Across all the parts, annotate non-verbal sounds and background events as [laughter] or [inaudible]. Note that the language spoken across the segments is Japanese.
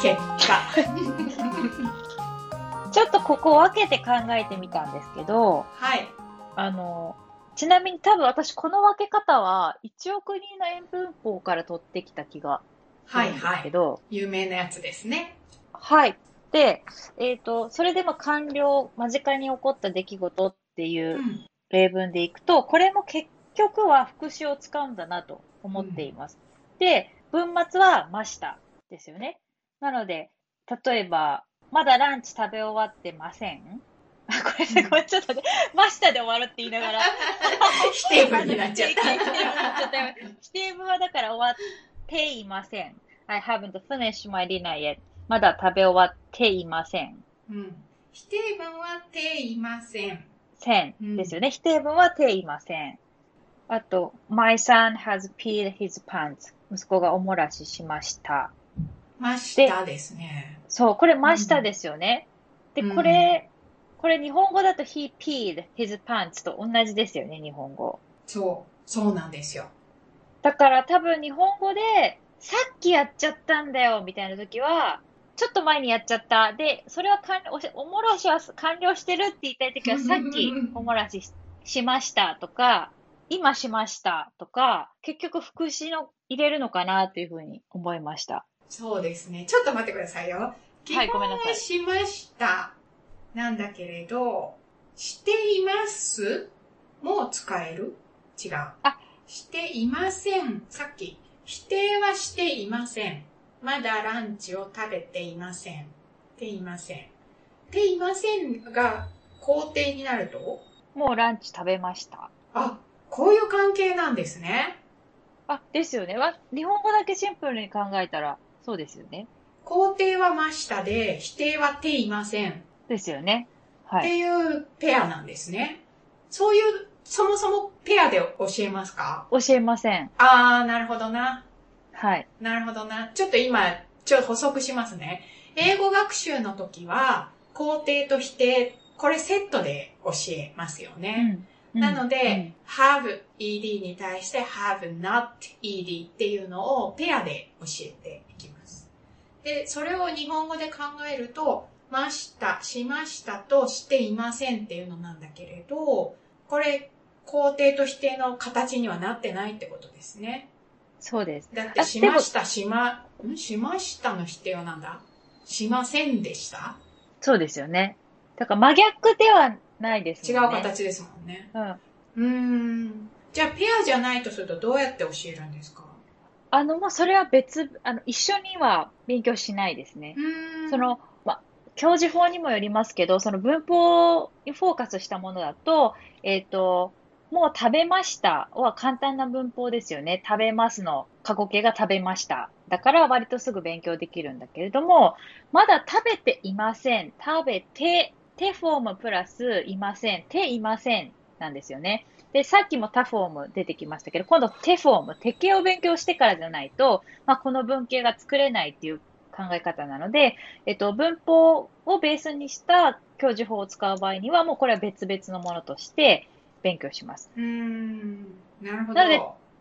結果。[laughs] ちょっとここ分けて考えてみたんですけど、はい。あの、ちなみに多分私この分け方は1億人の円文法から取ってきた気がすはいるんですはい。けど、有名なやつですね。はい。で、えっ、と、それでも完了、間近に起こった出来事っていううん例文でいくと、これも結局は副詞を使うんだなと思っています。で、文末はましたですよね。なので、例えば、まだランチ食べ終わってません？あ [laughs] これすごい、ちょっとね、ましたで終わるって言いながら、[laughs] 否定文になっちゃったよ [laughs] 否定文はだから終わっていません。I haven't finished my dinner yet. まだ食べ終わっていません。た。うん。否定文はていません。せんうんですよね。否定文はていません。あと、My son has peed his pants. 息子がおもらししました。ましたですね。そう、これましたですよね。で、うんこれ、これ日本語だと he peed his pants と同じですよね、日本語。そう。そうなんですよ。だから多分日本語で、さっきやっちゃったんだよ、みたいな時は、ちょっと前にやっちゃった。で、それは完了、おおもらしは完了してるって言いたい時は、さっき [laughs] おもらしししましたとか、今しましたとか、結局副詞の入れるのかなというふうに思いました。そうですね。ちょっと待ってくださいよ。はいごめんなさい基本はしました。なんだけれど、しています？も使える？違う。あしていません。さっき、否定はしていません。まだランチを食べていません。っていません。っていませんが肯定になると、もうランチ食べました。あ、こういう関係なんですね。あ、ですよね。わ日本語だけシンプルに考えたら、そうですよね。肯定はましたで、否定はていません。ですよね。はい。っていうペアなんですね。そういう、そもそもペアで教えますか？教えません。あー、なるほどな。はい。なるほどな。ちょっと今、ちょっと補足しますね。英語学習の時は、肯定と否定、これセットで教えますよね。うんなので、うん have ed に対して have not ed っていうのをペアで教えていきます。で、それを日本語で考えると、ました、しましたとしていませんっていうのなんだけれど、これ、肯定と否定の形にはなってないってことですね。そうです。だって、あしました、しま、ん？しましたの否定はなんだ？しませんでした？そうですよね。だから真逆ではないです違もんね。う形ですもんね。うん。うーん。じゃあ、ペアじゃないとするとどうやって教えるんですか？あの、まあ、それは別、あの、一緒には勉強しないですね。その、まあ、教授法にもよりますけど、その文法にフォーカスしたものだと、えっと、もう食べましたは簡単な文法ですよね。食べますの過去形が食べました。だから割とすぐ勉強できるんだけれども、まだ食べていません。食べて、てフォームプラスいません。ていませんなんですよね。で、さっきも他フォーム出てきましたけど、今度テフォーム、手形を勉強してからじゃないと、まあ、この文型が作れないっていう考え方なので、えっと、文法をベースにした教授法を使う場合には、もうこれは別々のものとして勉強します。うーん。なるほど。なの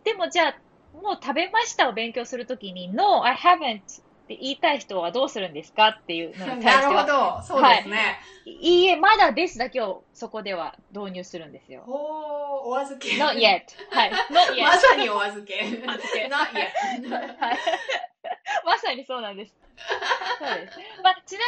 ででもじゃあ、もう食べましたを勉強するときに、No, I haven't って言いたい人はどうするんですかっていうのに対なるしては、ほど。そうですね。いいえ、まだですだけをそこでは導入するんですよ。おー、お預け。Not [laughs] yet. はい。Not ま yet. さにお預け。預け Not yet. はい。まさにそうなんです。そうです。まあ、ちな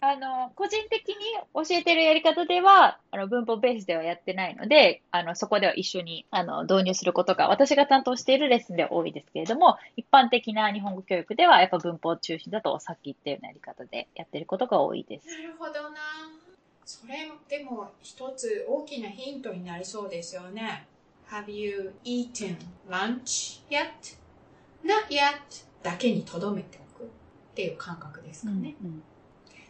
みに、あの、個人的に教えてるやり方では、あの、文法ベースではやってないので、あの、そこでは一緒に、あの、導入することが、私が担当しているレッスンでは多いですけれども、一般的な日本語教育では、やっぱ文法中心だと、さっき言ったようなやり方でやってることが多いです。なるほどな。それでも一つ大きなヒントになりそうですよね。Have you eaten lunch yet? Not yet だけに留めてっていう感覚ですかね。うん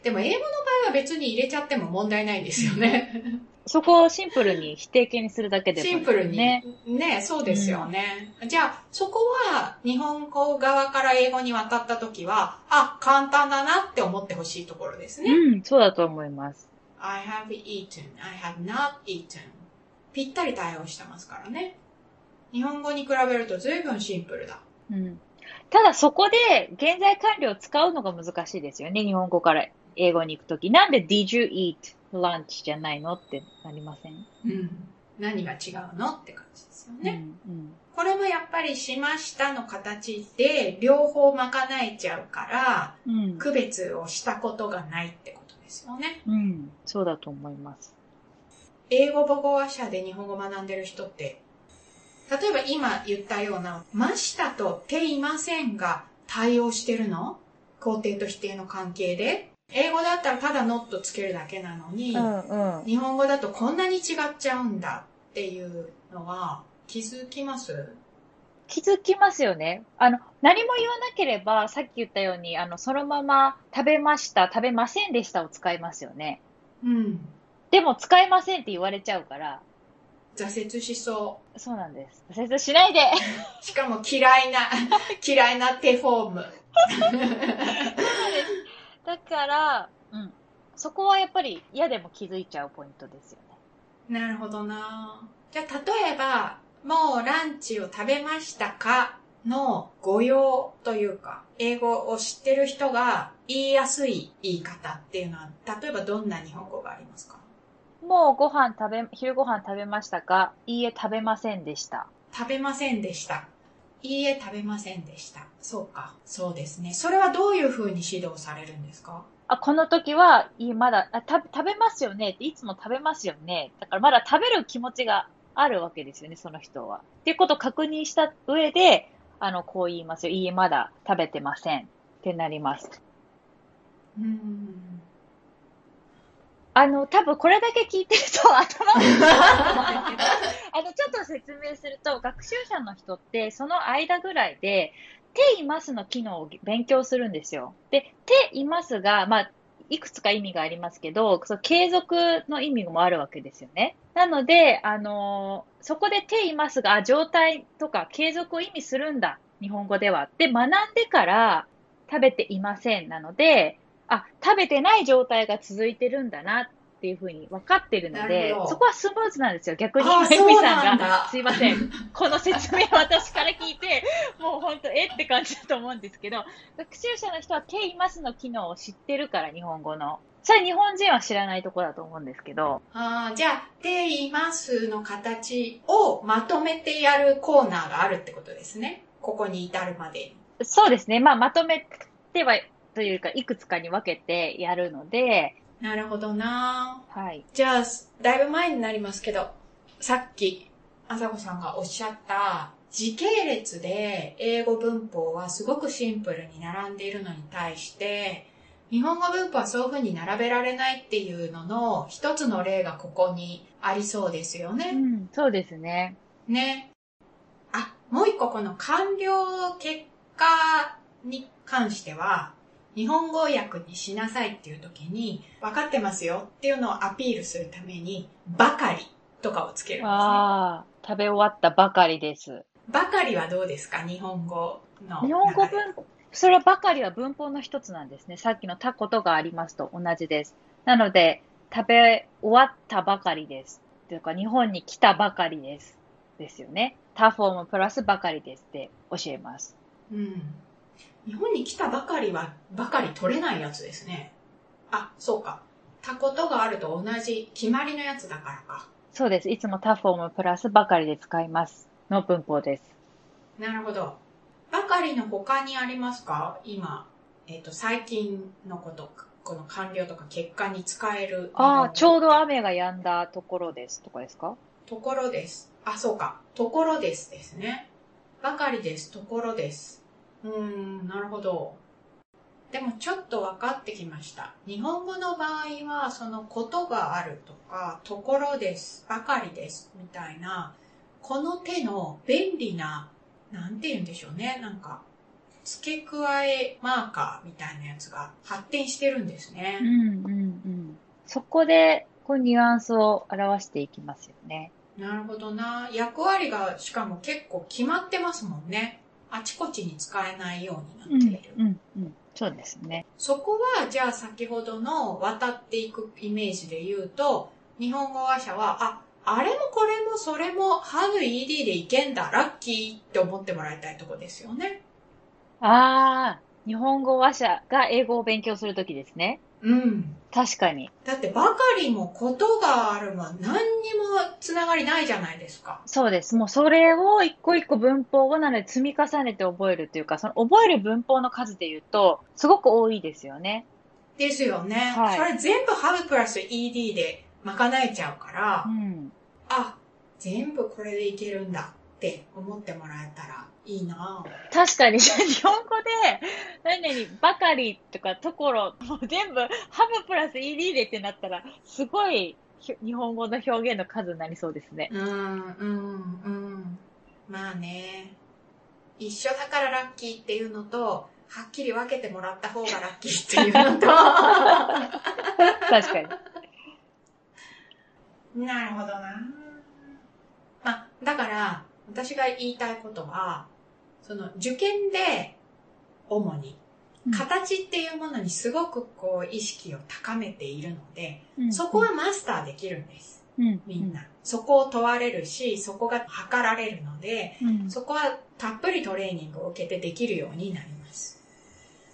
でも英語の場合は別に入れちゃっても問題ないんですよね。そこをシンプルに否定形にするだけでもシンプルに。ね。ね。そうですよね。じゃあ、そこは日本語側から英語に渡った時は、あ、簡単だなって思ってほしいところですね。うん、そうだと思います。I have eaten, I have not eaten. ぴったり対応してますからね。日本語に比べると随分シンプルだ。うん。ただそこで現在完了を使うのが難しいですよね。日本語から英語に行くとき。なんで Did you eat lunch じゃないのってなりません？うん。何が違うのって感じですよね。うんうんこれもやっぱりしましたの形で両方賄えちゃうから、うん。区別をしたことがないってことですよね。うん。そうだと思います。英語母語話者で日本語を学んでる人って、例えば今言ったような、ましたとていませんが対応してるの？肯定と否定の関係で？英語だったらただ not つけるだけなのに、うんうん。日本語だとこんなに違っちゃうんだっていうのは気づきます？気づきますよね。あの、何も言わなければ、さっき言ったように、あの、そのまま食べました、食べませんでしたを使いますよね。うん。でも使えませんって言われちゃうから、挫折しそそうなんです。挫折しないで。う。[laughs] しかも嫌いな、[laughs] 嫌いな手フォーム。だから、うん。そこはやっぱり嫌でも気づいちゃうポイントですよね。なるほどなじゃあ、例えば、もうランチを食べましたか？の語用というか、英語を知ってる人が言いやすい言い方っていうのは、例えばどんな日本語がありますか？もうご飯食べ、昼ご飯食べましたか？いいえ、食べませんでした。食べませんでした。いいえ、食べませんでした。そうか。そうですね。それはどういう風に指導されるんですか？あ、この時は、いい、まだ、あ、た、食べますよねって、いつも食べますよね。だからまだ食べる気持ちがあるわけですよね、その人は。っていうことを確認した上で、あの、こう言いますよ。いいえ、まだ食べてません。ってなります。うーん。あの、多分これだけ聞いてると [laughs] 頭がいいと思うけど、あの、ちょっと説明すると、学習者の人って、その間ぐらいで、ていますの機能を勉強するんですよ。で、ていますが、まあ、いくつか意味がありますけど、その継続の意味もあるわけですよね。なので、あのそこでていますが、状態とか継続を意味するんだ、日本語では。で、学んでから食べていませんなので、あ、食べてない状態が続いてるんだなっていうふうに分かってるのなでそこはスムーズなんですよ。逆に、あまゆみさんがんだ、すいません。この説明を私から聞いて、[laughs] もう本当、え？って感じだと思うんですけど、学習者の人はていますの機能を知ってるから、日本語の。それ日本人は知らないところだと思うんですけど、あーじゃあ、ていますの形をまとめてやるコーナーがあるってことですね。ここに至るまでに。そうですね。まあ、まとめては、というか、いくつかに分けてやるので、なるほどなはい。じゃあ、だいぶ前になりますけど、さっき、あさこさんがおっしゃった、時系列で英語文法はすごくシンプルに並んでいるのに対して、日本語文法はそういうふうに並べられないっていうのの一つの例がここにありそうですよね。うん、そうですね。ね。あ、もう一個この完了結果に関しては、日本語訳にしなさいっていう時に、分かってますよっていうのをアピールするために、ばかりとかをつけるんですね。ああ、食べ終わったばかりです。ばかりはどうですか？日本語の。日本語文、それはばかりは文法の一つなんですね。さっきのたことがありますと同じです。なので、食べ終わったばかりです。というか、日本に来たばかりです。ですよね。他フォームプラスばかりですって教えます。うん。日本に来たばかりは、ばかり取れないやつですね。あ、そうか。たことがあると同じ決まりのやつだからか。そうです。いつも他フォームプラスばかりで使います。の文法です。なるほど。ばかりの他にありますか？今、えっ、と、最近のこと、この完了とか結果に使える。ああ、ちょうど雨。雨が止んだところですとかですか？ところです。あ、そうか。ところですですね。ばかりです。ところです。うーん、なるほど。でもちょっと分かってきました。日本語の場合は、そのことがあるとか、ところです、ばかりです、みたいな、この手の便利な、なんて言うんでしょうね。なんか、付け加えマーカーみたいなやつが発展してるんですね。うんうんうん。そこで、こうニュアンスを表していきますよね。なるほどな。役割がしかも結構決まってますもんね。あちこちに使えないようになっている。うんうん。そうですね。そこは、じゃあ先ほどの渡っていくイメージで言うと、日本語話者は、あ、あれもこれもそれも have ed でいけんだ、ラッキーって思ってもらいたいとこですよね。ああ、日本語話者が英語を勉強するときですね。うん。確かに。だってばかりもことがあるもん何にもつながりないじゃないですか。そうです。もうそれを一個一個文法をなので積み重ねて覚えるというか、その覚える文法の数で言うと、すごく多いですよね。ですよね。はいそれ全部 have プラス ed で賄えちゃうから、うん。あ、全部これでいけるんだって思ってもらえたらいいなぁ確かに、[laughs] 日本語で、何々、ばかりとか、ところ、もう全部、ハブプラス ED でってなったら、すごい、ひ日本語の表現の数になりそうですね。うん、うん、うん。まあね。一緒だからラッキーっていうのと、はっきり分けてもらった方がラッキーっていうのと、[laughs] 確かに。なるほどな。まあ、だから、私が言いたいことは、その受験で、主に、形っていうものにすごくこう意識を高めているので、うんそこはマスターできるんです。うん、みんな。そこを問われるし、そこが測られるので、うん。そこはたっぷりトレーニングを受けてできるようになります。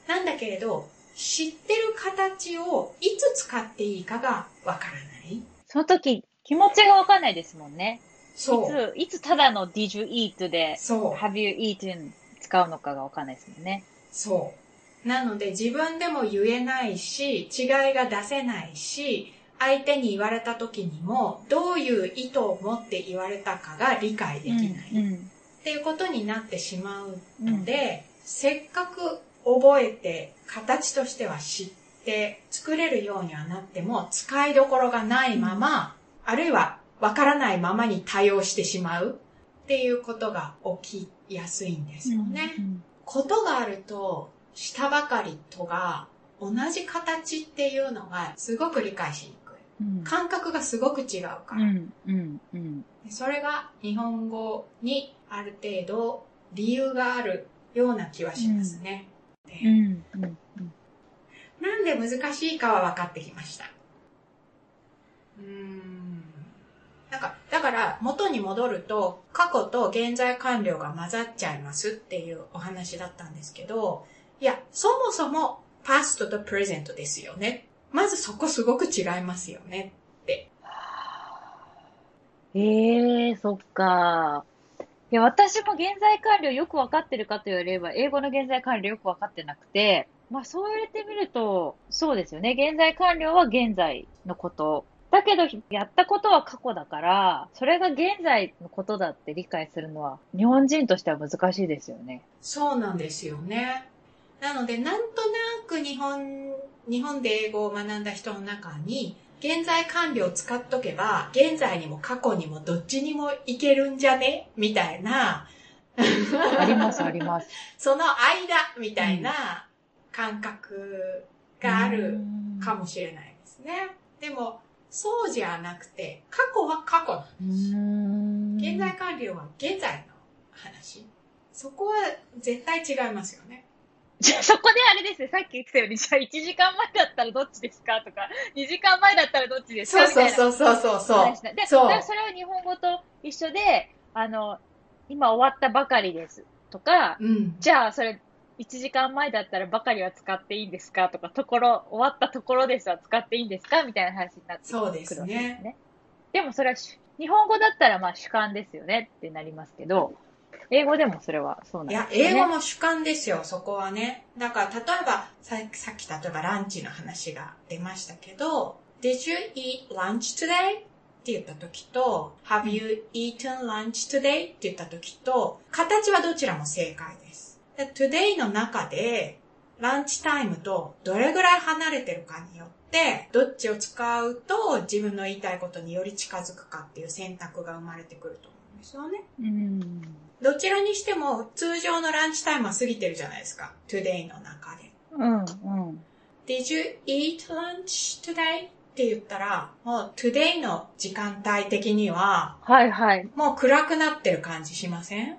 なんだけれど、知ってる形をいつ使っていいかがわからない。その時、気持ちがわかんないですもんね。そう。いつ、いつただの Did you eat で、そう。Have you eaten 使うのかがわかんないですもんね。そう。なので自分でも言えないし、違いが出せないし、相手に言われた時にも、どういう意図を持って言われたかが理解できない。うん。っていうことになってしまうので、せっかく覚えて、形としては知って、作れるようにはなっても、使いどころがないまま、あるいはわからないままに対応してしまうっていうことが起きやすいんですよね。うんことがあると、下ばかりとが、同じ形っていうのがすごく理解しにくい。うん。感覚がすごく違うから。うん。うん。うん。それが日本語にある程度理由があるような気はしますね。でうん。うん。なんで難しいかは分かってきました。うーん。なんか、だから元に戻ると過去と現在完了が混ざっちゃいますっていうお話だったんですけど、いや、そもそも past と present ですよね。まずそこすごく違いますよねって。ええそっか。いや、私も現在完了よくわかってるかと言われれば、英語の現在完了よくわかってなくて、まあそう言われてみると、そうですよね。現在完了は現在のこと。だけど、やったことは過去だから、それが現在のことだって理解するのは、日本人としては難しいですよね。そうなんですよね。なので、なんとなく日本、日本で英語を学んだ人の中に、現在完了を使っとけば、現在にも過去にもどっちにもいけるんじゃね？みたいな、あります、あります。[laughs] その間みたいな感覚があるかもしれないですね。でも、そうじゃなくて、過去は過去なんです。うーん。現在完了は現在の話。そこは絶対違いますよね。じゃあそこであれですね、さっき言ってたように、じゃあ1時間前だったらどっちですかとか、2時間前だったらどっちですそうかみたいうなそそうそうそうそうで、そそれは日本語と一緒で、あの、今終わったばかりですとか、うん。じゃあそれ1時間前だったらばかりは使っていいんですかとか、ところ、終わったところですは使っていいんですかみたいな話になってくるわけそうですねですね。でもそれはし、日本語だったらまあ主観ですよねってなりますけど、英語でもそれはそうなんいや、ですよね。英語も主観ですよ、そこはね。だから、例えば、ささっき例えばランチの話が出ましたけど、Did you eat lunch today? って言った時と、Have you eaten lunch today? って言った時と、形はどちらも正解です。で today の中で、ランチタイムとどれぐらい離れてるかによって、どっちを使うと自分の言いたいことにより近づくかっていう選択が生まれてくると思うんですよね。うん。どちらにしても通常のランチタイムは過ぎてるじゃないですか。today の中で。うん、うん。Did you eat lunch today? って言ったら、もう today の時間帯的には、はいはい。もう暗くなってる感じしません？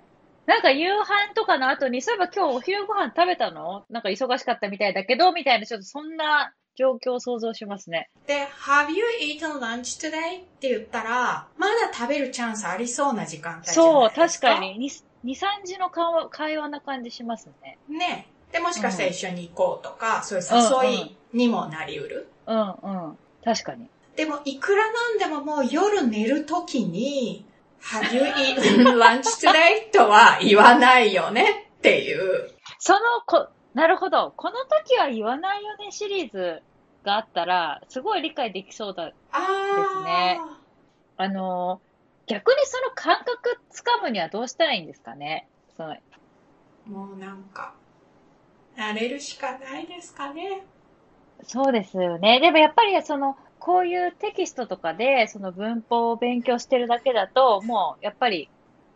なんか夕飯とかの後に、そういえば今日お昼ご飯食べたの？なんか忙しかったみたいだけど、みたいな、ちょっとそんな状況を想像しますね。で、Have you eaten lunch today? って言ったら、まだ食べるチャンスありそうな時間帯じゃなそう。確かに。に2、3時の会話会話な感じしますね。ね。で、もしかしたら一緒に行こうとか、そういう誘いにもなりうる？うんうん。確かに。でも、いくらなんでももう夜寝るときに、Have you eaten lunch today? とは言わないよねっていう。そのこ、なるほど。この時は言わないよねシリーズがあったら、すごい理解できそうだ。ですねあの、逆にその感覚つかむにはどうしたらいいんですかね？その、もうなんか、慣れるしかないですかね。そうですよね。でもやっぱりその、こういうテキストとかで、その文法を勉強してるだけだと、もうやっぱり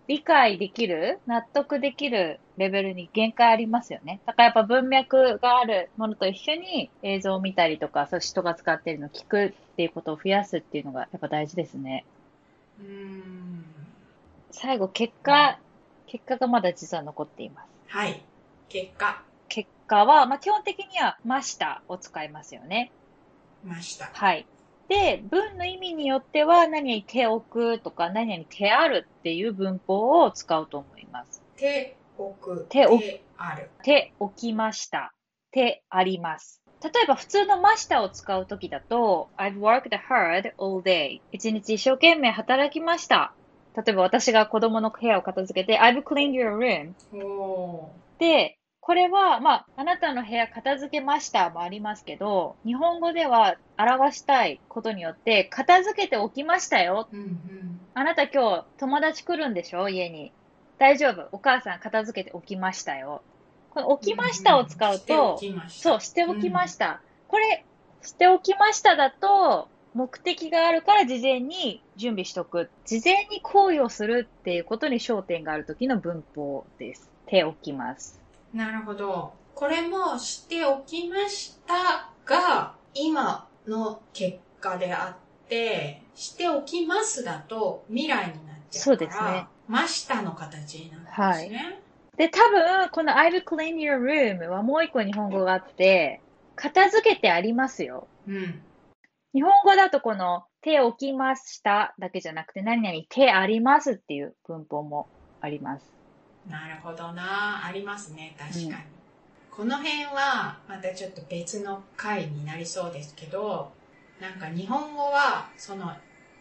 理解できる、納得できるレベルに限界ありますよね。だからやっぱ文脈があるものと一緒に映像を見たりとか、そう人が使ってるのを聞くっていうことを増やすっていうのがやっぱ大事ですね。うーん。最後、結果、結果がまだ実は残っています。はい。結果、結果は、まあ、基本的には、ましたを使いますよね。ました。はい。で、文の意味によっては、何々手置くとか、何々手あるっていう文法を使うと思います。手置く。手置くある。手置きました。手あります。例えば普通のましたを使うときだと、I've worked hard all day. 一日一生懸命働きました。例えば私が子供の部屋を片付けて、I've cleaned your room. おで、これは、まあ、あなたの部屋片付けましたもありますけど、日本語では表したいことによって、片付けておきましたよ。ー。うんうん。あなた今日友達来るんでしょ？家に。大丈夫？お母さん片付けておきましたよ。この置きましたを使うとお、きましたそう、しておきました。これ、しておきましただと、目的があるから事前に準備しとく。事前に行為をするっていうことに焦点がある時の文法です。手置きます。なるほど。これもしておきましたが、今の結果であって、しておきますだと未来になっちゃうから、そうですねましたの形になるんですね。で、多分、この I've cleaned your room はもう一個日本語があって、片付けてありますよ。うん。日本語だとこの手置きましただけじゃなくて何々手ありますっていう文法もあります。なるほどな。ありますね。確かに。うんこの辺は、またちょっと別の回になりそうですけど、なんか日本語は、その、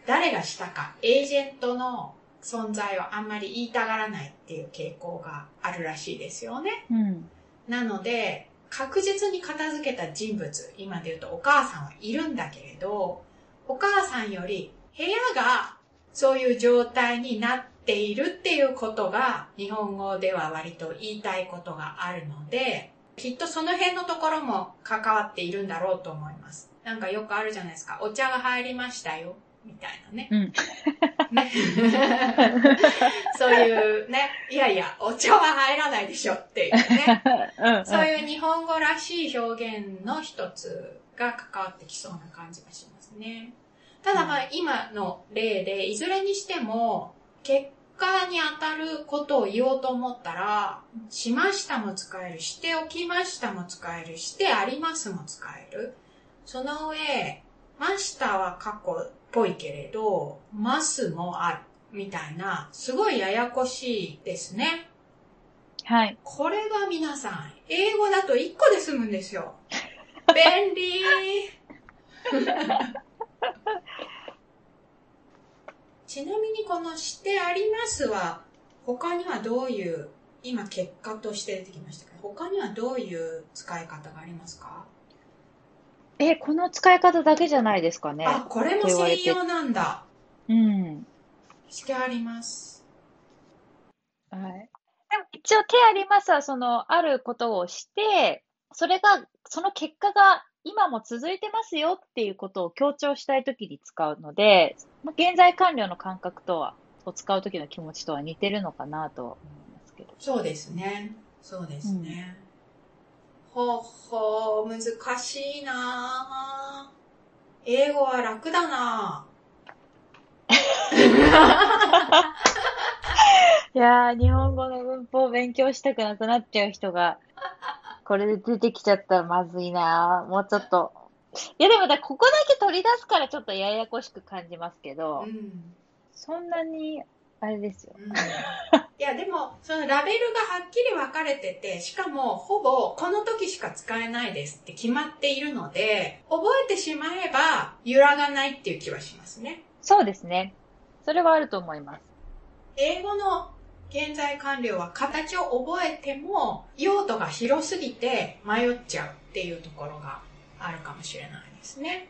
誰がしたか、エージェントの存在をあんまり言いたがらないっていう傾向があるらしいですよね。うん。なので、確実に片付けた人物、今で言うとお母さんはいるんだけれど、お母さんより部屋がそういう状態になっているっていうことが日本語では割と言いたいことがあるので、きっとその辺のところも関わっているんだろうと思います。なんかよくあるじゃないですか。お茶が入りましたよ。みたいなね。うん。ね [laughs] そういうね、いやいや、お茶は入らないでしょっていうね。[laughs] うん。そういう日本語らしい表現の一つが関わってきそうな感じがしますね。ただまあ今の例で、いずれにしても結果に当たることを言おうと思ったら、しましたも使える、しておきましたも使える、してありますも使える。その上、ましたは過去っぽいけれど、ますもある。みたいな、すごいややこしいですね。はい。これが皆さん、英語だと1個で済むんですよ。便利 [laughs] ちなみにこのしてありますは、他にはどういう、今結果として出てきましたけど、他にはどういう使い方がありますか？え、この使い方だけじゃないですかね。あ、これも専用なんだ。うん。してあります。はい。でも一応手ありますは、その、あることをして、それが、その結果が今も続いてますよっていうことを強調したいときに使うので、まあ、現在完了の感覚とは、を使うときの気持ちとは似てるのかなとは思いますけど。そうですね。そうですね。ほうほう、難しいなぁ英語は楽だな [laughs] いやー、日本語の文法を勉強したくなくなっちゃう人が、これで出てきちゃったらまずいなーもうちょっと。いやでもだ、ここだけ取り出すからちょっとややこしく感じますけど、うん。そんなに、あれですよ。うんいや、でも、そのラベルがはっきり分かれてて、しかも、ほぼ、この時しか使えないですって決まっているので、覚えてしまえば、揺らがないっていう気はしますね。そうですね。それはあると思います。英語の現在完了は形を覚えても、用途が広すぎて迷っちゃうっていうところがあるかもしれないですね。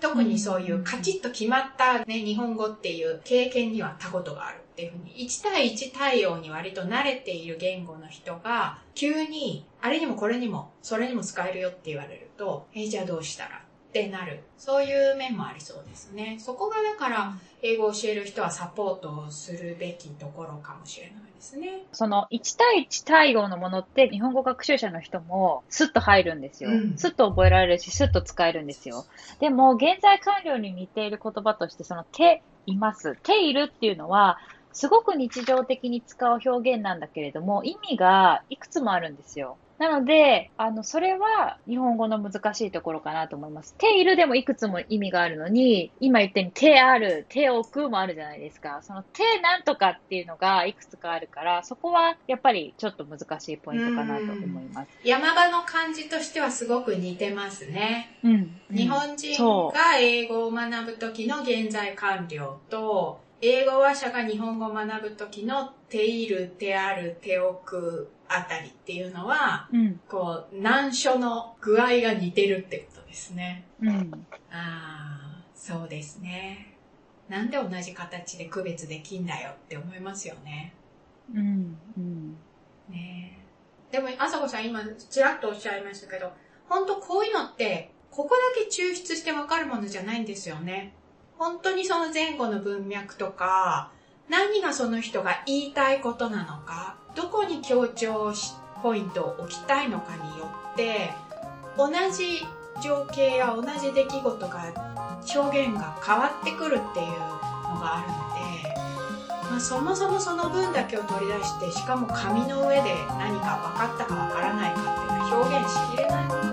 特にそういうカチッと決まったね、日本語っていう経験にはたことがあるっていうふうに、1対1対応に割と慣れている言語の人が、急に、あれにもこれにも、それにも使えるよって言われると、え、じゃあどうしたら？ってなる。そういう面もありそうですね。そこがだから、英語を教える人はサポートをするべきところかもしれないですね。その1対1対応のものって日本語学習者の人もスッと入るんですよ。うんスッと覚えられるし、スッと使えるんですよ。でも、現在完了に似ている言葉として、その手います。手いるっていうのは、すごく日常的に使う表現なんだけれども、意味がいくつもあるんですよ。なので、あの、それは日本語の難しいところかなと思います。手いるでもいくつも意味があるのに、今言ったように手ある、手置くもあるじゃないですか。その手なんとかっていうのがいくつかあるから、そこはやっぱりちょっと難しいポイントかなと思います。山場の漢字としてはすごく似てますね。うん。日本人そが英語を学ぶ時の現在完了と、英語話者が日本語を学ぶ時の手いる、手ある、手置くあたりっていうのは、う。うん。こう、難所の具合が似てるってことですね。うん。ああ、そうですね。なんで同じ形で区別できんだよって思いますよね。うん。うん。ねえでも、あさこさん今、ちらっとおっしゃいましたけど、本当こういうのって、ここだけ抽出してわかるものじゃないんですよね。本当にその前後の文脈とか、何がその人が言いたいことなのか、どこに強調しポイントを置きたいのかによって、同じ情景や同じ出来事が、表現が変わってくるっていうのがあるので、まあ、そもそもその分だけを取り出してしかも紙の上で何か分かったか分からないかっていうのは表現しきれないもの